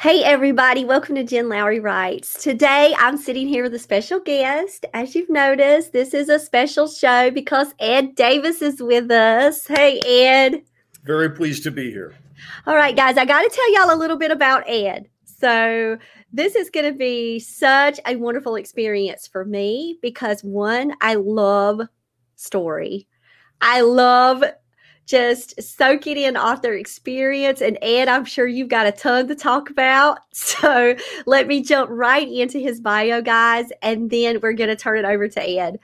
Hey, everybody, welcome to Jen Lowry Writes. Today I'm sitting here with a special guest. As you've noticed, this is a special show because Ed Davis is with us. Hey, Ed. Very pleased to be here. All right, guys, I got to tell y'all a little bit about Ed. So, this is going to be such a wonderful experience for me because one, I love story. I love just soaking in author experience. And Ed, I'm sure you've got a ton to talk about. So let me jump right into his bio, guys, and then we're going to turn it over to Ed.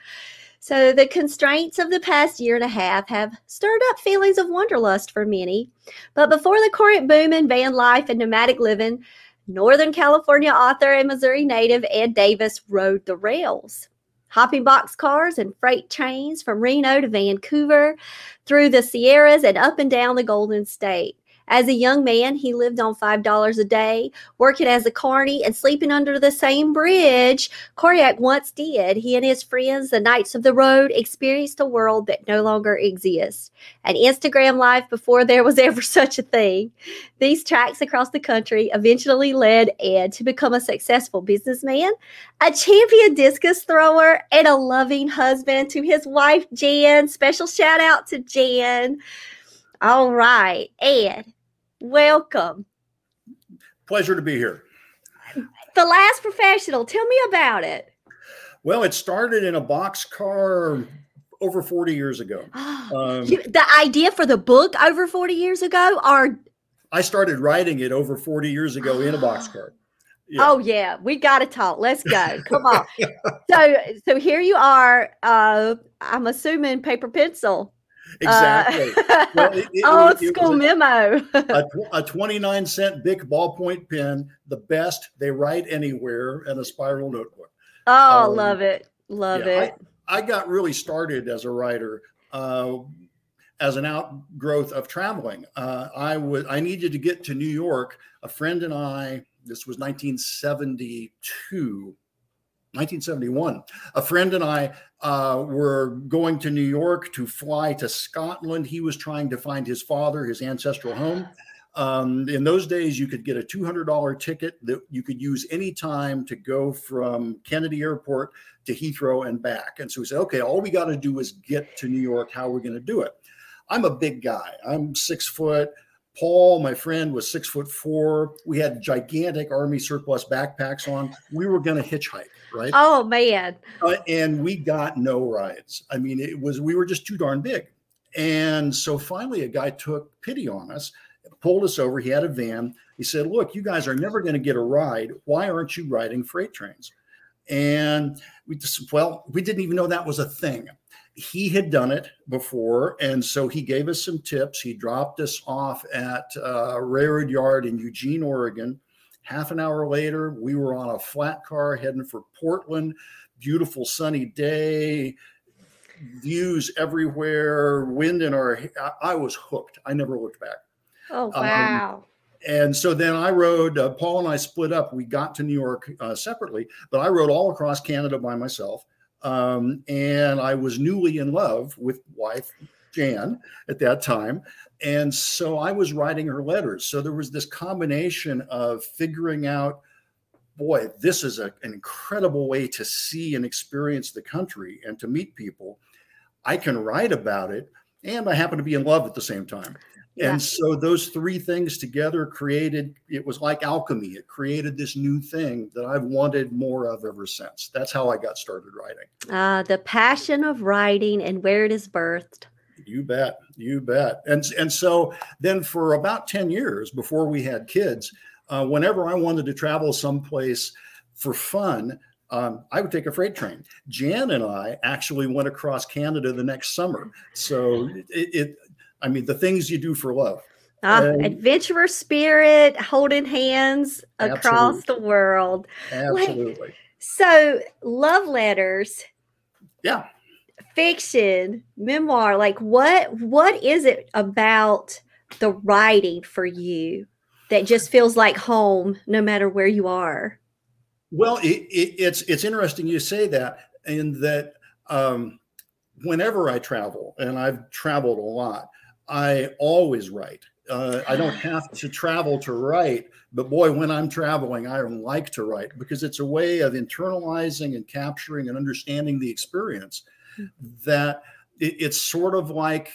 So, the constraints of the past year and a half have stirred up feelings of wanderlust for many. But before the current boom in van life and nomadic living, Northern California author and Missouri native Ed Davis rode the rails hopping boxcars and freight trains from Reno to Vancouver, through the Sierras and up and down the Golden State. As a young man, he lived on $5 a day, working as a carny and sleeping under the same bridge Kerouac once did. He and his friends, the Knights of the Road, experienced a world that no longer exists. An Instagram life before there was ever such a thing. These tracks across the country eventually led Ed to become a successful businessman, a champion discus thrower, and a loving husband to his wife, Jan. Special shout out to Jan. All right, Ed, welcome. Pleasure to be here. The last professional, tell me about it. Well, it started in a boxcar over 40 years ago. Um, the idea for the book over 40 years ago or I started writing it over 40 years ago in a boxcar. Yeah. Oh yeah, we got to talk. Let's go. Come on. so so here you are uh I'm assuming paper pencil. Exactly. Uh, well, it, it, old it, school memo. a, a, 29 cent Bic ballpoint pen, the best. They write anywhere, and a spiral notebook. Oh, um, love it. Love yeah, it. I, I, got really started as a writer. Uh, as an outgrowth of traveling, uh, I was I needed to get to New York. A friend and I, this was 1972, 1971. A friend and I uh, were going to New York to fly to Scotland. He was trying to find his father, his ancestral home. Um, in those days, you could get a $200 ticket that you could use anytime to go from Kennedy Airport to Heathrow and back. And so we said, okay, all we got to do is get to New York. How are we going to do it? I'm a big guy. I'm six foot. Paul, my friend, was six foot four. We had gigantic army surplus backpacks on. We were going to hitchhike, right? Oh man! Uh, and we got no rides. I mean, it was we were just too darn big. And so finally, a guy took pity on us, pulled us over. He had a van. He said, "Look, you guys are never going to get a ride. Why aren't you riding freight trains?" And we just well, we didn't even know that was a thing he had done it before, and so he gave us some tips. He dropped us off at uh, Railroad Yard in Eugene, Oregon. Half an hour later, we were on a flat car heading for Portland. Beautiful sunny day, views everywhere, wind in our. I was hooked. I never looked back. Oh um, wow! Um, and so then I rode. Uh, Paul and I split up. We got to New York uh, separately, but I rode all across Canada by myself. Um, and I was newly in love with wife Jan at that time. And so I was writing her letters. So there was this combination of figuring out, boy, this is a, an incredible way to see and experience the country and to meet people. I can write about it, and I happen to be in love at the same time. Yeah. And so those three things together created it was like alchemy. It created this new thing that I've wanted more of ever since. That's how I got started writing. Uh, the passion of writing and where it is birthed. You bet. You bet. And and so then for about 10 years before we had kids, uh, whenever I wanted to travel someplace for fun, um, I would take a freight train. Jan and I actually went across Canada the next summer. So it, it I mean, the things you do for love. Ah, adventurer spirit, holding hands across absolutely. the world. Absolutely. Like, so, love letters. Yeah. Fiction, memoir. Like, what what is it about the writing for you that just feels like home, no matter where you are? Well, it, it, it's it's interesting you say that, in that um, whenever I travel, and I've traveled a lot, I always write. Uh, I don't have to travel to write, but boy, when I'm traveling, I like to write because it's a way of internalizing and capturing and understanding the experience. Hmm. That it, it's sort of like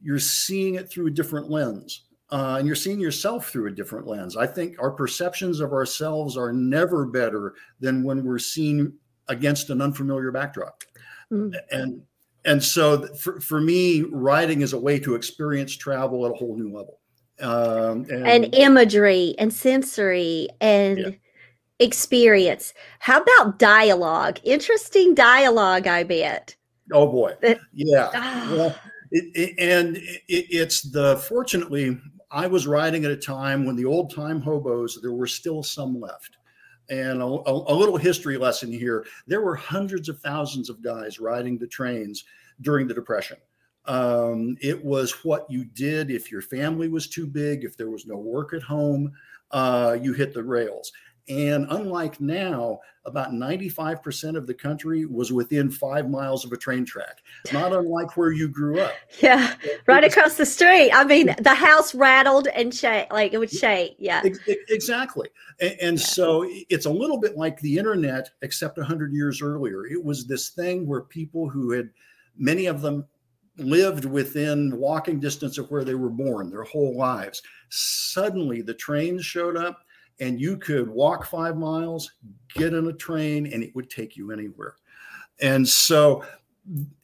you're seeing it through a different lens. Uh, and you're seeing yourself through a different lens. I think our perceptions of ourselves are never better than when we're seen against an unfamiliar backdrop. Mm. And and so for, for me, writing is a way to experience travel at a whole new level. Um, and, and, imagery and sensory and yeah. experience. How about dialogue? Interesting dialogue, I bet. Oh boy, yeah. Oh. Well, it, it, and it, it's the fortunately I was writing at a time when the old time hobos there were still some left. And a, a, little history lesson here there were hundreds of thousands of guys riding the trains during the Depression. Um, it was what you did if your family was too big, if there was no work at home, uh, you hit the rails. And unlike now, about 95% of the country was within five miles of a train track, not unlike where you grew up. Yeah, right across the street. I mean, the house rattled and shake, like it would shake. Yeah. Exactly. And, and yeah. so it's a little bit like the internet, except 100 years earlier. It was this thing where people who had, many of them lived within walking distance of where they were born their whole lives. Suddenly, the trains showed up and you could walk five miles, get in a train, and it would take you anywhere. And so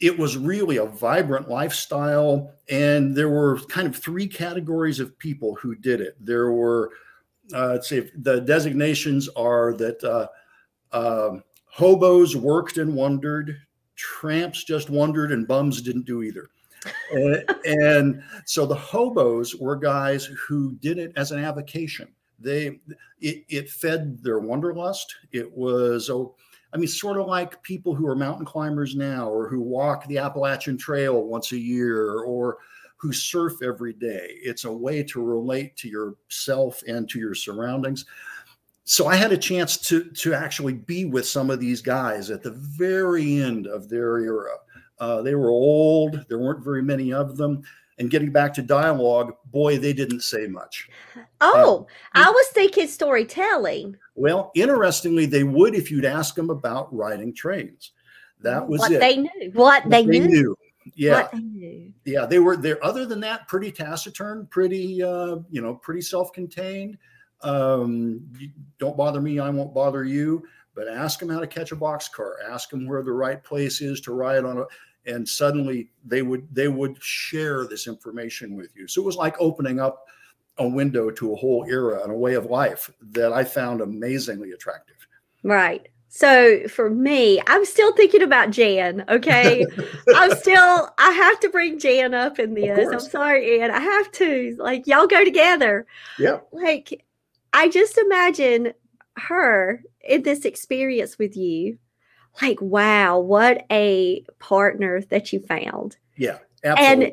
it was really a vibrant lifestyle. And there were kind of three categories of people who did it. There were, uh, let's see, the designations are that uh, uh, hobos worked and wondered, tramps just wondered, and bums didn't do either. and, and so the hobos were guys who did it as an avocation they it, it fed their wanderlust. It was oh, I mean, sort of like people who are mountain climbers now, or who walk the Appalachian Trail once a year, or who surf every day. It's a way to relate to yourself and to your surroundings. So I had a chance to to actually be with some of these guys at the very end of their era. Uh, they were old. There weren't very many of them and getting back to dialogue, boy, they didn't say much. Oh, uh, I was thinking storytelling. Well, interestingly, they would if you'd ask them about riding trains. That was what it. they knew. What, what they, they, knew. knew. Yeah. They knew. Yeah, they were there. Other than that, pretty taciturn, pretty uh, you know, pretty self-contained. Um, don't bother me, I won't bother you. But ask them how to catch a boxcar. Ask them where the right place is to ride on a and suddenly they would they would share this information with you. So it was like opening up a window to a whole era and a way of life that i found amazingly attractive. Right. So for me i'm still thinking about jan okay? I'm still i have to bring jan up in this. I'm sorry Ann. i have to. Like y'all go together. Yeah. Like i just imagine her in this experience with you like, wow, what a partner that you found. Yeah, absolutely. And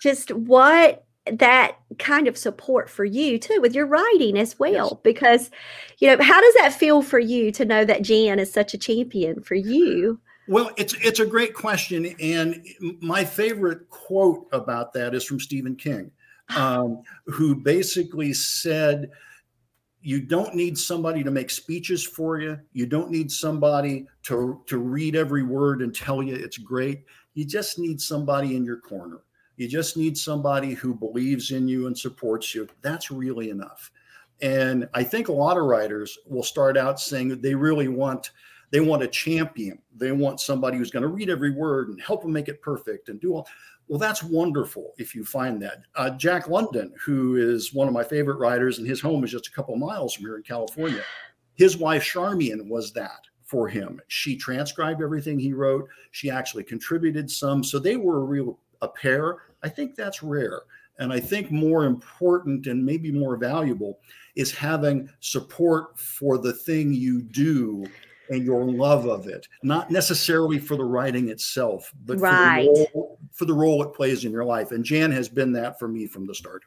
just what that kind of support for you too with your writing as well yes. because you know how does that feel for you to know that jan is such a champion for you well it's it's a great question and my favorite quote about that is from stephen king um, who basically said you don't need somebody to make speeches for you. You don't need somebody to, to read every word and tell you it's great. You just need somebody in your corner. You just need somebody who believes in you and supports you. That's really enough. And I think a lot of writers will start out saying they really want they want a champion. They want somebody who's going to read every word and help them make it perfect and do all. Well, that's wonderful if you find that. Uh, Jack London, who is one of my favorite writers, and his home is just a couple miles from here in California. His wife Charmian was that for him. She transcribed everything he wrote. She actually contributed some, so they were a real a pair. I think that's rare, and I think more important and maybe more valuable is having support for the thing you do and your love of it, not necessarily for the writing itself, but right. for, the role, for the role it plays in your life. And Jan has been that for me from the start.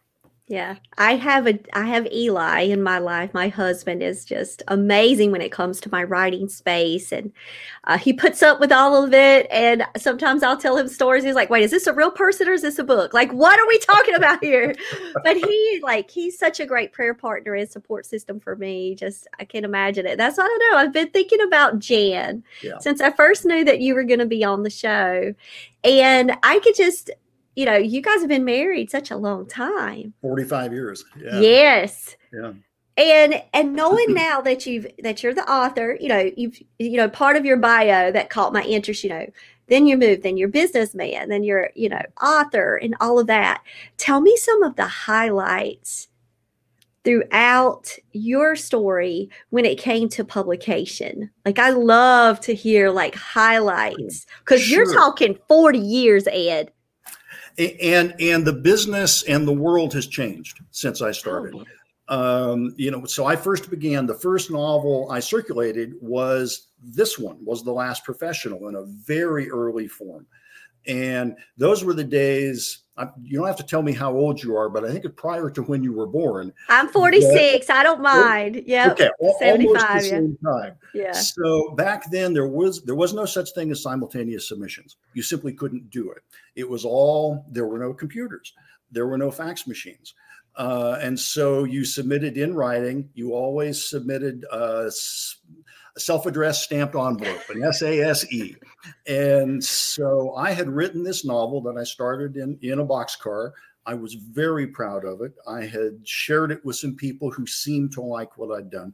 Yeah, I have a I have Eli in my life. My husband is just amazing when it comes to my writing space, and uh, he puts up with all of it. And sometimes I'll tell him stories. He's like, "Wait, is this a real person or is this a book? Like, what are we talking about here?" but he like he's such a great prayer partner and support system for me. Just I can't imagine it. That's I don't know. I've been thinking about Jan yeah. since I first knew that you were going to be on the show, and I could just you know, you guys have been married such a long time. 45 years. Yeah. Yes. Yeah. And and knowing now that you've that you're the author, you know, you've you know, part of your bio that caught my interest, you know, then you move, then you're businessman, then you're, you know, author and all of that. Tell me some of the highlights throughout your story when it came to publication. Like I love to hear like highlights oh, because sure. you're talking 40 years, Ed and and the business and the world has changed since I started. Um, you know, so I first began. The first novel I circulated was this one. Was the last professional in a very early form, and those were the days. I, you don't have to tell me how old you are, but I think prior to when you were born. I'm 46. That, I don't mind. Yeah. Okay. 75, almost the same time. Yeah. So back then there was there was no such thing as simultaneous submissions. You simply couldn't do it. It was all there were no computers. There were no fax machines. Uh, and so you submitted in writing. You always submitted uh, self-addressed stamped envelope, an SASE. And so I had written this novel that I started in in a boxcar. I was very proud of it. I had shared it with some people who seemed to like what I'd done.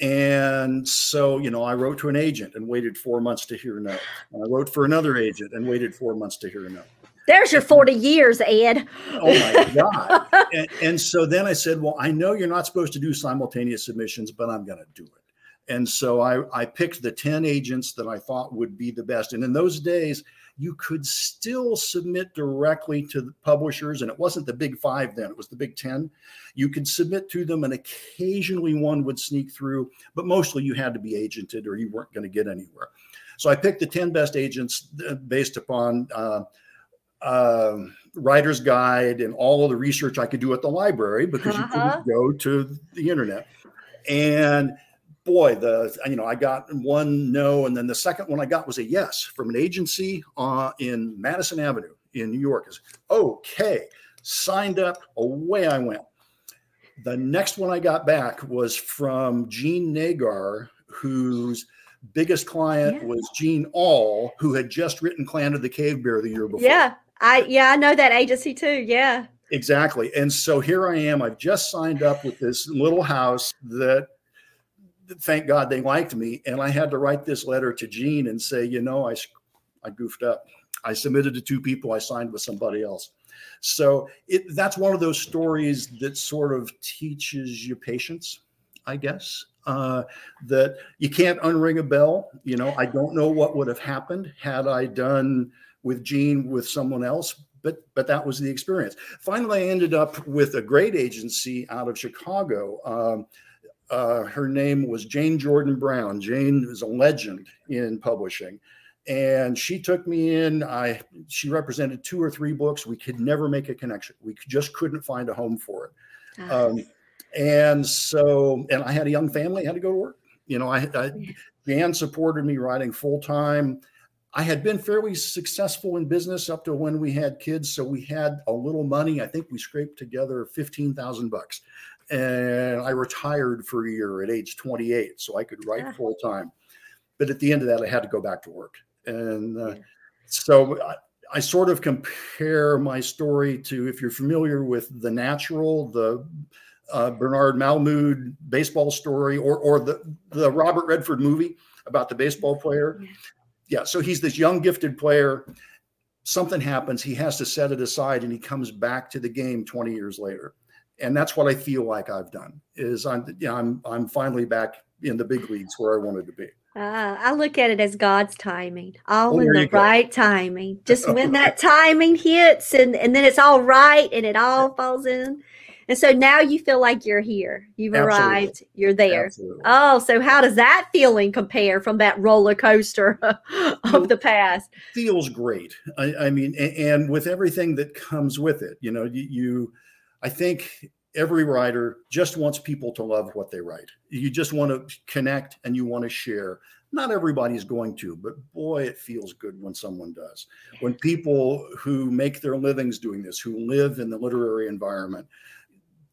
And so, you know, I wrote to an agent and waited four months to hear no. And I wrote for another agent and waited four months to hear no. There's your 40 years, Ed. oh my God. and, and, so then I said, Well, I know you're not supposed to do simultaneous submissions, but I'm going to do it. And so I, I picked the 10 agents that I thought would be the best. And in those days, you could still submit directly to the publishers. And it wasn't the big five then, it was the big 10. You could submit to them, and occasionally one would sneak through, but mostly you had to be agented or you weren't going to get anywhere. So I picked the 10 best agents uh, based upon uh, uh, writer's guide and all of the research I could do at the library because uh-huh. you couldn't uh-huh. go to the internet. And boy, the you know I got one no, and then the second one I got was a yes from an agency uh, in Madison Avenue in New York. Is okay, signed up, away I went. The next one I got back was from Jean Naggar, whose biggest client yeah. was Jean Auel, who had just written Clan of the Cave Bear the year before. Yeah, I yeah I know that agency too. Yeah. Exactly. And so here I am. I've just signed up with this little house that thank God they liked me. And I had to write this letter to Jean and say, you know, I, I goofed up. I submitted to two people. I signed with somebody else. So it, that's one of those stories that sort of teaches you patience, I guess. Uh, that you can't unring a bell. You know, I don't know what would have happened had I done with Jean with someone else, but but that was the experience. Finally, I ended up with a great agency out of Chicago. Um, uh, her name was Jane Jordan Browne. Jane is a legend in publishing, and she took me in. I she represented two or three books. We could never make a connection. We just couldn't find a home for it. Um, and so, and I had a young family. I had to go to work. You know, I, I Jan supported me writing full time. I had been fairly successful in business up to when we had kids, so we had a little money. I think we scraped together fifteen thousand bucks and I retired for a year at age 28, so I could write yeah. full time. But at the end of that, I had to go back to work, and uh, yeah. so I, I, sort of compare my story to if you're familiar with The Natural, the uh, Bernard Malamud baseball story, or or the the Robert Redford movie about the baseball player. Yeah. yeah, so he's this young gifted player. Something happens, he has to set it aside, and he comes back to the game 20 years later and that's what I feel like I've done. Is I'm you know, I'm I'm finally back in the big leagues where I wanted to be. Uh, I look at it as God's timing, all oh, in the right timing. Just when that timing hits, and and then it's all right, and it all falls in. And so now you feel like you're here. You've Absolutely. arrived. You're there. Absolutely. Oh, so how does that feeling compare from that roller coaster of the past? Feels great. I, I mean, and, and, with everything that comes with it, you know, you, you I think every writer just wants people to love what they write. You just want to connect and you want to share. Not everybody's going to, but boy, it feels good when someone does. When people who make their livings doing this, who live in the literary environment,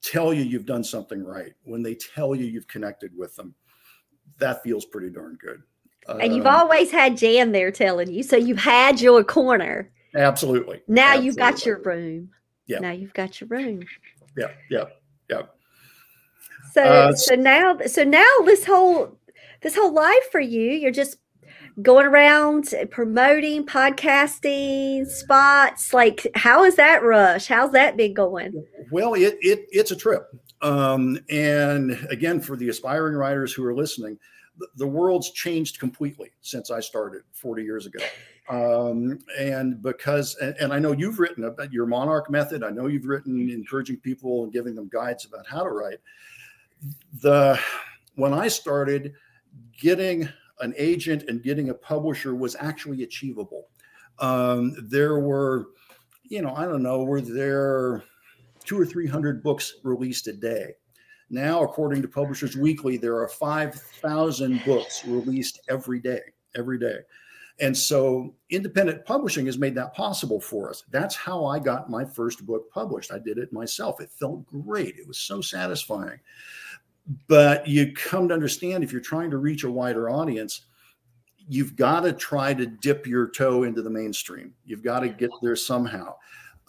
tell you you've done something right, when they tell you you've connected with them, that feels pretty darn good. And you've um, always had Jan there telling you, so you've had your corner. Absolutely. Now absolutely. you've got your room. Yeah. Now you've got your room. Yeah. Yeah. Yeah. So uh, so now so now this whole this whole life for you, you're just going around promoting podcasting spots like how is that rush how's that been going well it, it it's a trip um, and again for the aspiring writers who are listening the world's changed completely since i started 40 years ago. Um, and because and, and, i know you've written about your monarch method. I know you've written encouraging people and giving them guides about how to write. The when i started getting an agent and getting a publisher was actually achievable. Um, there were you know i don't know were there two or three hundred books released a day now according to publishers weekly there are 5000 books released every day every day and so independent publishing has made that possible for us. That's how I got my first book published. I did it myself. It felt great. It was so satisfying. But you come to understand if you're trying to reach a wider audience, you've got to try to dip your toe into the mainstream. You've got to get there somehow.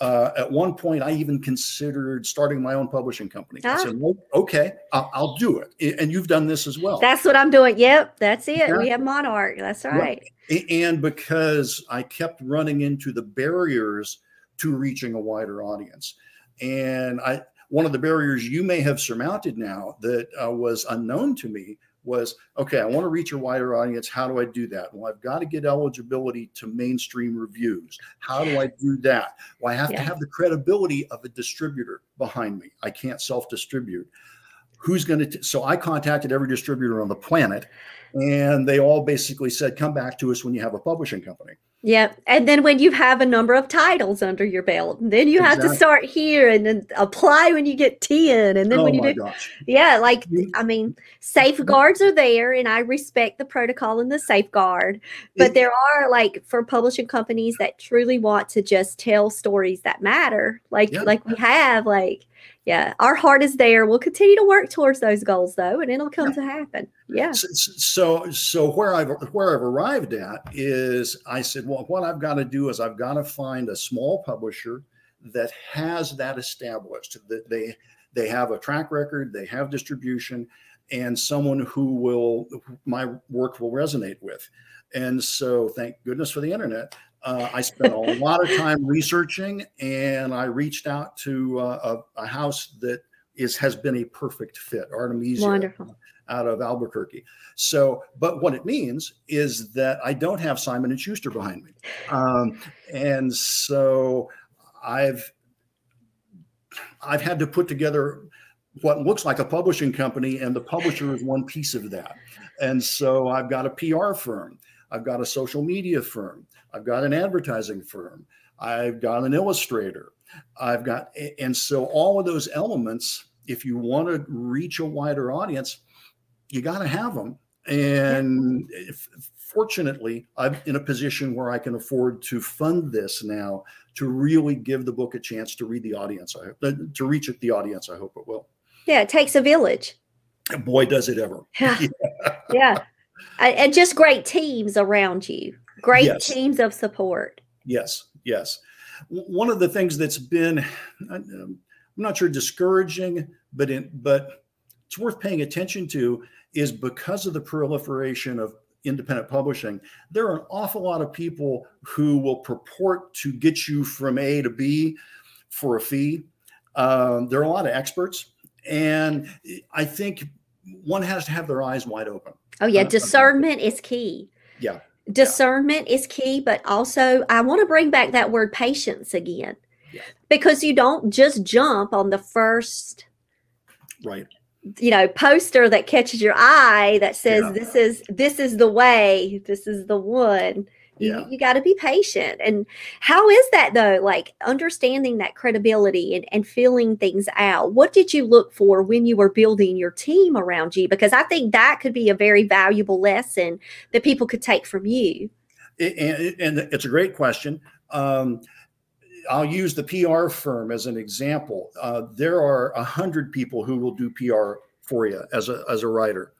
Uh, at one point, I even considered starting my own publishing company. Ah. I said, well, okay, I'll, I'll, do it. And you've done this as well. That's what I'm doing. Yep, that's it. Yeah. We have Monarch. That's right. And because I kept running into the barriers to reaching a wider audience. And I, one of the barriers you may have surmounted now that uh, was unknown to me was okay, I want to reach a wider audience. How do I do that? Well, I've got to get eligibility to mainstream reviews. How do I do that? Well, I have yeah. to have the credibility of a distributor behind me. I can't self distribute. Who's going to? So I contacted every distributor on the planet and they all basically said, come back to us when you have a publishing company. Yeah. And then when you have a number of titles under your belt, then you exactly. have to start here and then apply when you get 10. And then oh when you do, gosh. yeah, like, I mean, safeguards are there and I respect the protocol and the safeguard, but there are like for publishing companies that truly want to just tell stories that matter, like, yeah. like we have, like, yeah, our heart is there. We'll continue to work towards those goals though, and it'll come yeah. to happen. Yeah. So, so, so where I've where I've arrived at is I said, well, what I've got to do is I've got to find a small publisher that has that established that they they have a track record, they have distribution, and someone who will my work will resonate with. And so, thank goodness for the internet. Uh, I spent a lot of time researching, and I reached out to uh, a, a, house that is has been a perfect fit, Artemisia, Wonderful. out of Albuquerque. So, but what it means is that I don't have Simon and Schuster behind me, um, and so I've I've had to put together what looks like a publishing company, and the publisher is one piece of that. And so I've got a PR firm, I've got a social media firm. I've got an advertising firm. I've got an illustrator. I've got, and so all of those elements, if you want to reach a wider audience, you got to have them. And if, fortunately, I'm in a position where I can afford to fund this now to really give the book a chance to read the audience. I hope, to reach the audience. I hope it will. Yeah, it takes a village. Boy, does it ever. Yeah. yeah. And just great teams around you, great yes. teams of support. Yes, yes. One of the things that's been, I'm not sure discouraging, but in, but it's worth paying attention to is because of the proliferation of independent publishing, there are an awful lot of people who will purport to get you from A to B for a fee. Um, there are a lot of experts, and I think one has to have their eyes wide open. Oh yeah, uh, discernment is key. Yeah. Discernment yeah. is key, but also I want to bring back that word patience again. Yeah. Because you don't just jump on the first right you know poster that catches your eye that says yeah. this is this is the way this is the one yeah. you got to be patient and how is that though like understanding that credibility and, and feeling things out what did you look for when you were building your team around you because i think that could be a very valuable lesson that people could take from you and, and it's a great question um, I'll use the PR firm as an example. Uh, there are a hundred people who will do PR for you as a as a writer.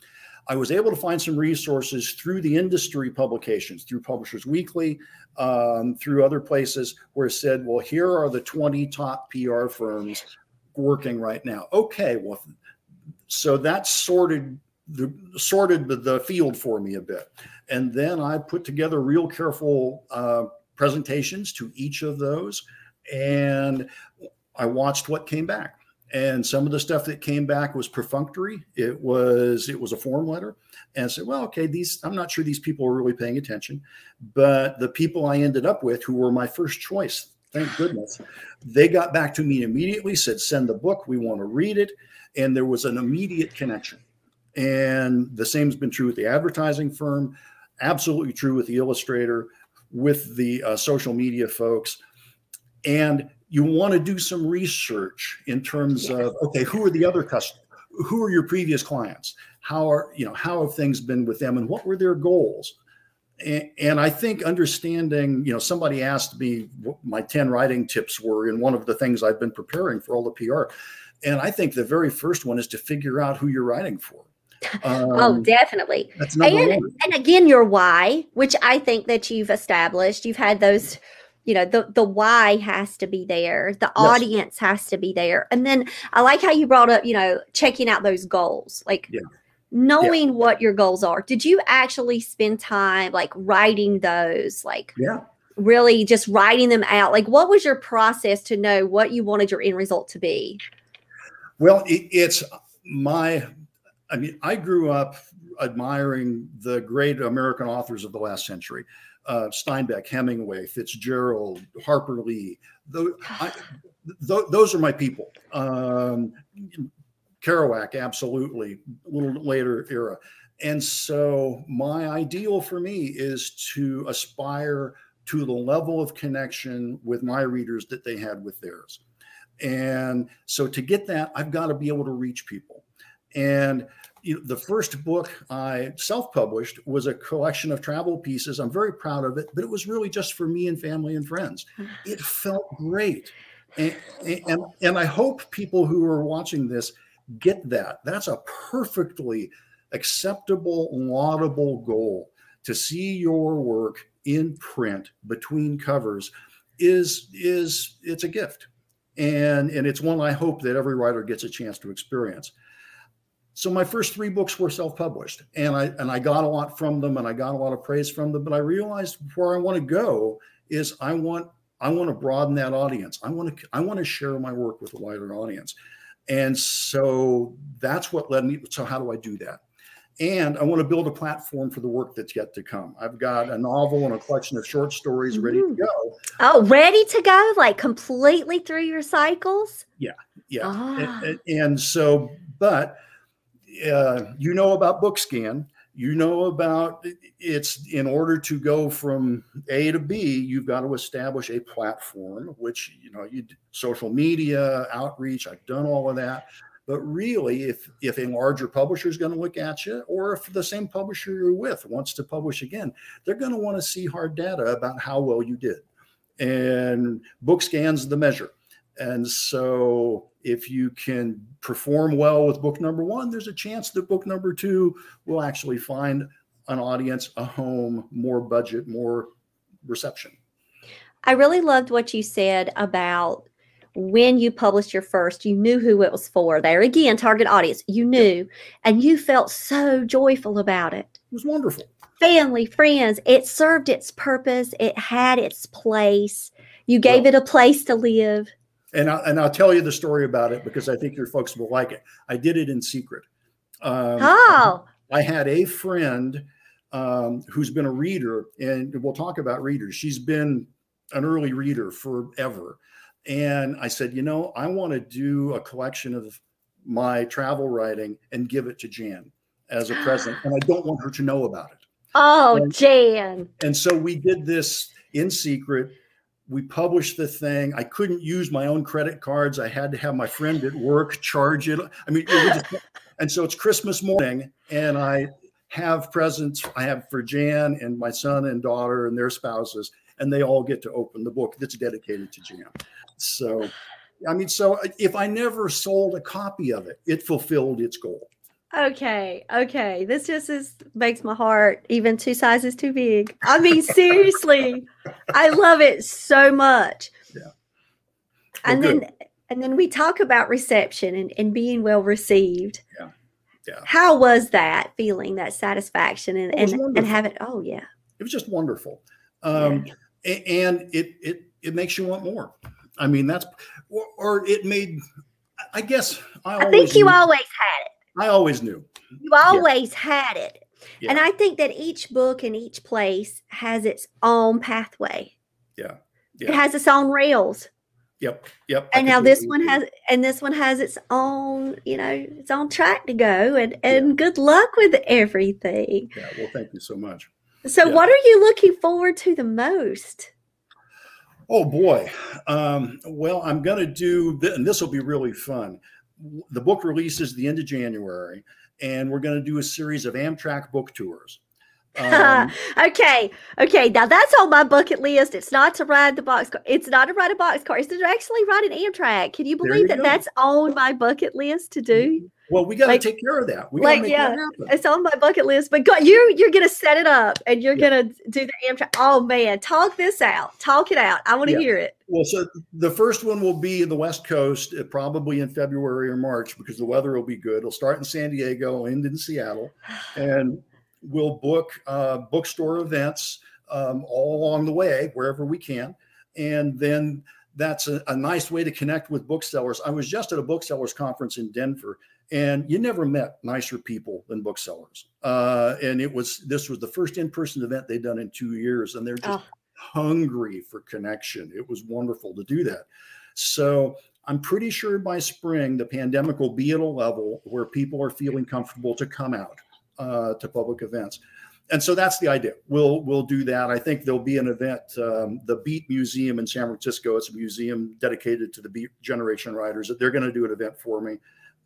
I was able to find some resources through the industry publications, through Publishers Weekly, um, through other places, where it said, "Well, here are the 20 top PR firms working right now." Okay, well, so that sorted the sorted the, field for me a bit, and then I put together real careful. Uh, presentations to each of those, and I watched what came back. And some of the stuff that came back was perfunctory. It was it was a form letter, and I said, well, okay, these I'm not sure these people are really paying attention, but the people I ended up with who were my first choice, thank goodness, they got back to me immediately, said, send the book, we want to read it, and there was an immediate connection. And the same has been true with the advertising firm, absolutely true with the illustrator with the uh, social media folks. And you want to do some research in terms yes. of okay, who are the other customers? Who are your previous clients? How are you know how have things been with them, and what were their goals? And, and I think understanding, you know, somebody asked me what my ten writing tips were, and one of the things I've been preparing for all the PR, and I think the very first one is to figure out who you're writing for. Oh, um, oh, definitely. and, and again, your why, which I think that you've established. You've had those, you know, the the why has to be there. The yes. audience has to be there. And then I like how you brought up, you know, checking out those goals. Like yeah. knowing yeah. what your goals are. Did you actually spend time like writing those? Like yeah. Really just writing them out. Like what was your process to know what you wanted your end result to be? Well, it, it's my I mean, I grew up admiring the great American authors of the last century. Uh, Steinbeck, Hemingway, Fitzgerald, Harper Lee. Those, I, th- those are my people. Um, Kerouac, absolutely, a little later era. And so, my ideal for me is to aspire to the level of connection with my readers that they had with theirs. And so, to get that, I've got to be able to reach people. And you know, the first book I self-published was a collection of travel pieces. I'm very proud of it, but it was really just for me and family and friends. Hmm. It felt great. And, and, and I hope people who are watching this get that. That's a perfectly acceptable, laudable goal. To see your work in print between covers is is it's a gift. And and it's one I hope that every writer gets a chance to experience so my first three books were self-published and i and i got a lot from them and i got a lot of praise from them but i realized where i want to go is i want i want to broaden that audience. I want to i want to share my work with a wider audience. And so that's what led me so how do i do that? And i want to build a platform for the work that's yet to come. I've got a novel and a collection of short stories ready to go. Oh ready to go? Like completely through your cycles? Yeah yeah. Ah. and, and so but uh, you know about BookScan. You know about it's in order to go from A to B, you've got to establish a platform, which you know you social media outreach. I've done all of that, but really, if if a larger publisher is going to look at you, or if the same publisher you're with wants to publish again, they're going to want to see hard data about how well you did, and BookScan's the measure. And so if you can perform well with book number one, there's a chance that book number two will actually find an audience, a home, more budget, more reception. I really loved what you said about when you published your first, you knew who it was for. There again, target audience, you knew, and you felt so joyful about it. It was wonderful. Family, friends, it served its purpose, it had its place. You gave well, it a place to live. And, I, and I'll tell you the story about it because I think your folks will like it. I did it in secret. Um, oh. I had a friend um, who's been a reader, and we'll talk about readers. She's been an early reader forever. And I said, you know, I want to do a collection of my travel writing and give it to Jan as a present. And I don't want her to know about it. Oh, and, Jan. And so we did this in secret. We published the thing. I couldn't use my own credit cards. I had to have my friend at work charge it. I mean, it just, and so it's Christmas morning, and I have presents. I have for Jan and my son and daughter and their spouses, and they all get to open the book that's dedicated to Jan. So, I mean, so if I never sold a copy of it, it fulfilled its goal. Okay, okay. This just is makes my heart even two sizes too big. I mean, seriously, I love it so much. Yeah. Well, and good. then and then we talk about reception and, and being well received. Yeah. Yeah. How was that feeling, that satisfaction and, and, and have it? Oh yeah. It was just wonderful. Um, yeah. and it it it makes you want more. I mean, that's or, or it made. I guess I, I think you knew, always had it. I always knew. You always yeah. had it. Yeah. And I think that each book and each place has its own pathway. Yeah. yeah. It has its own rails. Yep. Yep. And now this one has and this one has its own, you know, its own track to go and and yeah. good luck with everything. Yeah, well thank you so much. So what are you looking forward to the most? Oh boy. Um, well, I'm going to do, and this will be really fun. The book releases the end of January, and we're going to do a series of Amtrak book tours. Um, okay, okay. Now that's on my bucket list. It's not to ride the box car. It's not to ride a box car. It's to actually ride an Amtrak. Can you believe you that go. that's on my bucket list to do? Well, we got to like, take care of that. We like, yeah, it's on my bucket list. But God, you you're gonna set it up and you're yeah. gonna do the Amtrak. Oh man, talk this out. Talk it out. I want to yeah. hear it. Well, so the first one will be in the West Coast, uh, probably in February or March, because the weather will be good. It'll start in San Diego, end in Seattle, and we'll book uh, bookstore events um, all along the way wherever we can, and then that's a, a, nice way to connect with booksellers. I was just at a booksellers conference in Denver, and you never met nicer people than booksellers. Uh, and it was this was the first in-person event they'd done in two years, and they're just oh. hungry for connection. It was wonderful to do that. So I'm pretty sure by spring the pandemic will be at a level where people are feeling comfortable to come out uh, to public events. And so that's the idea. We'll we'll do that. I think there'll be an event, um, the Beat Museum in San Francisco. It's a museum dedicated to the Beat Generation writers. They're going to do an event for me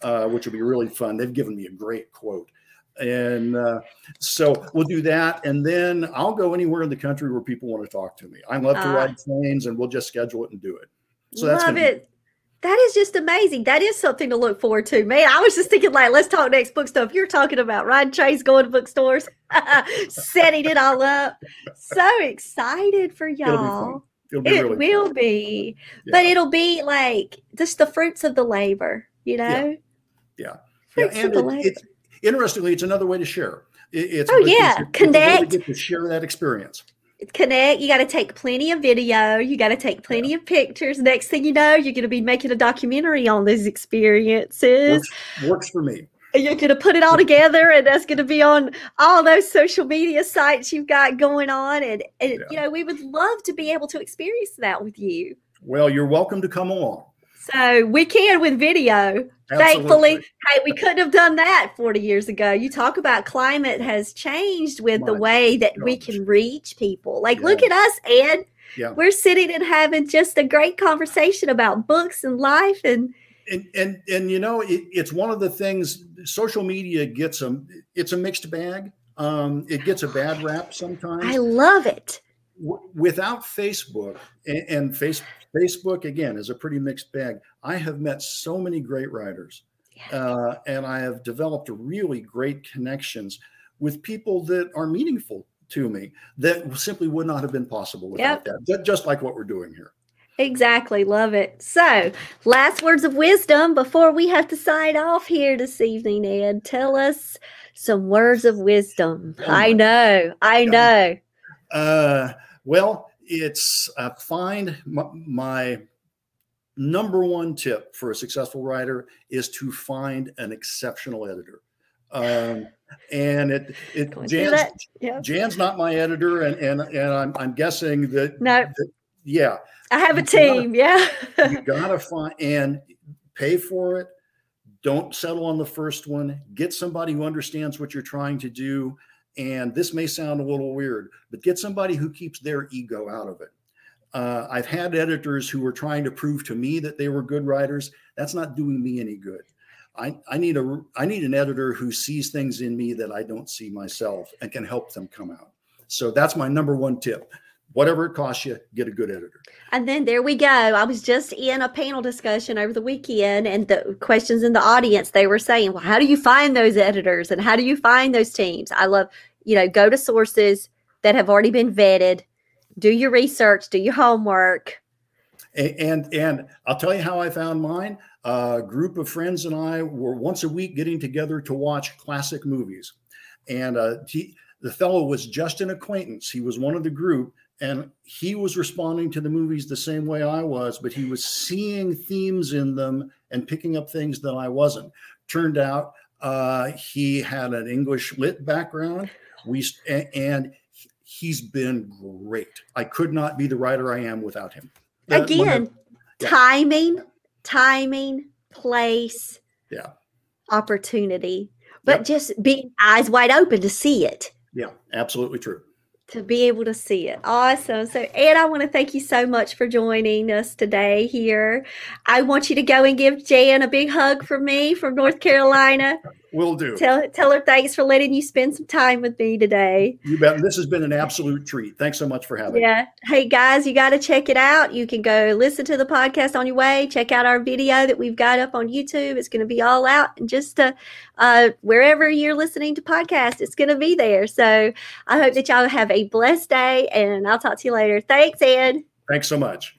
uh, which will be really fun. They've given me a great quote. And uh, so we'll do that. And then I'll go anywhere in the country where people want to talk to me. I love to uh, ride trains and we'll just schedule it and do it. So love that's it. Be- that is just amazing. That is something to look forward to. Man, I was just thinking, like, let's talk next book stuff. You're talking about riding trains, going to bookstores, setting it all up. So excited for y'all. It'll be, it'll be it really will fun. be, yeah. but it'll be like just the fruits of the labor, you know? Yeah. Yeah. yeah. And it, it's interestingly, it's another way to share. It, it's oh yeah, connect. Get to share that experience. Connect. You got to take plenty of video. You got to take plenty of pictures. Next thing you know, you're going to be making a documentary on these experiences. Works, works for me. You're going to put it all together, and that's going to be on all those social media sites you've got going on. And, and yeah. you know, we would love to be able to experience that with you. Well, you're welcome to come along. So we can with video. Absolutely. Thankfully, hey, we couldn't have done that 40 years ago. You talk about climate has changed with My the way that gosh. we can reach people. Like, yeah. look at us, Ed. Yeah. We're sitting and having just a great conversation about books and life and and and, and you know it, it's one of the things social media gets a it's a mixed bag um it gets a bad rap sometimes i love it without Facebook and, and face, Facebook again is a pretty mixed bag. I have met so many great writers, uh, and I have developed really great connections with people that are meaningful to me that simply would not have been possible without yep. that. Just like what we're doing here. Exactly. Love it. So, last words of wisdom before we have to sign off here this evening, Ed. Tell us some words of wisdom. Oh I know. I know. Uh, well, it's uh, find my, my number one tip for a successful writer is to find an exceptional editor. Um, and it it Jan's, yeah. Jan's not my editor, and and and I'm I'm guessing that no, that, yeah, I have a team. Gotta, yeah, you gotta find and pay for it. Don't settle on the first one. Get somebody who understands what you're trying to do. And this may sound a little weird, but get somebody who keeps their ego out of it. Uh, I've had editors who were trying to prove to me that they were good writers. That's not doing me any good. I, I need a I need an editor who sees things in me that I don't see myself and can help them come out. So that's my number one tip. Whatever it costs you, get a good editor. And then there we go. I was just in a panel discussion over the weekend, and the questions in the audience they were saying, "Well, how do you find those editors, and how do you find those teams?" I love, you know, go to sources that have already been vetted, do your research, do your homework, and and, and I'll tell you how I found mine a group of friends and I were once a week getting together to watch classic movies. And uh, he, the fellow was just an acquaintance. He was one of the group, and he was responding to the movies the same way I was, but he was seeing themes in them and picking up things that I wasn't. Turned out uh, he had an English lit background. We and he's been great. I could not be the writer I am without him. Again, yeah. timing timing, place, yeah, opportunity, but yep. just being eyes wide open to see it. Yeah, absolutely true to be able to see it. Awesome. So, Ed, I want to thank you so much for joining us today here. I want you to go and give Jan a big hug from me from North Carolina. Will do. Tell, tell her thanks for letting you spend some time with me today. You bet. This has been an absolute treat. Thanks so much for having yeah. me. Yeah. Hey, guys, you got to check it out. You can go listen to the podcast on your way. Check out our video that we've got up on YouTube. It's going to be all out and just uh, uh, wherever you're listening to podcasts, it's going to be there. So I hope that y'all have a blessed day, and I'll talk to you later. Thanks, Ed. Thanks so much.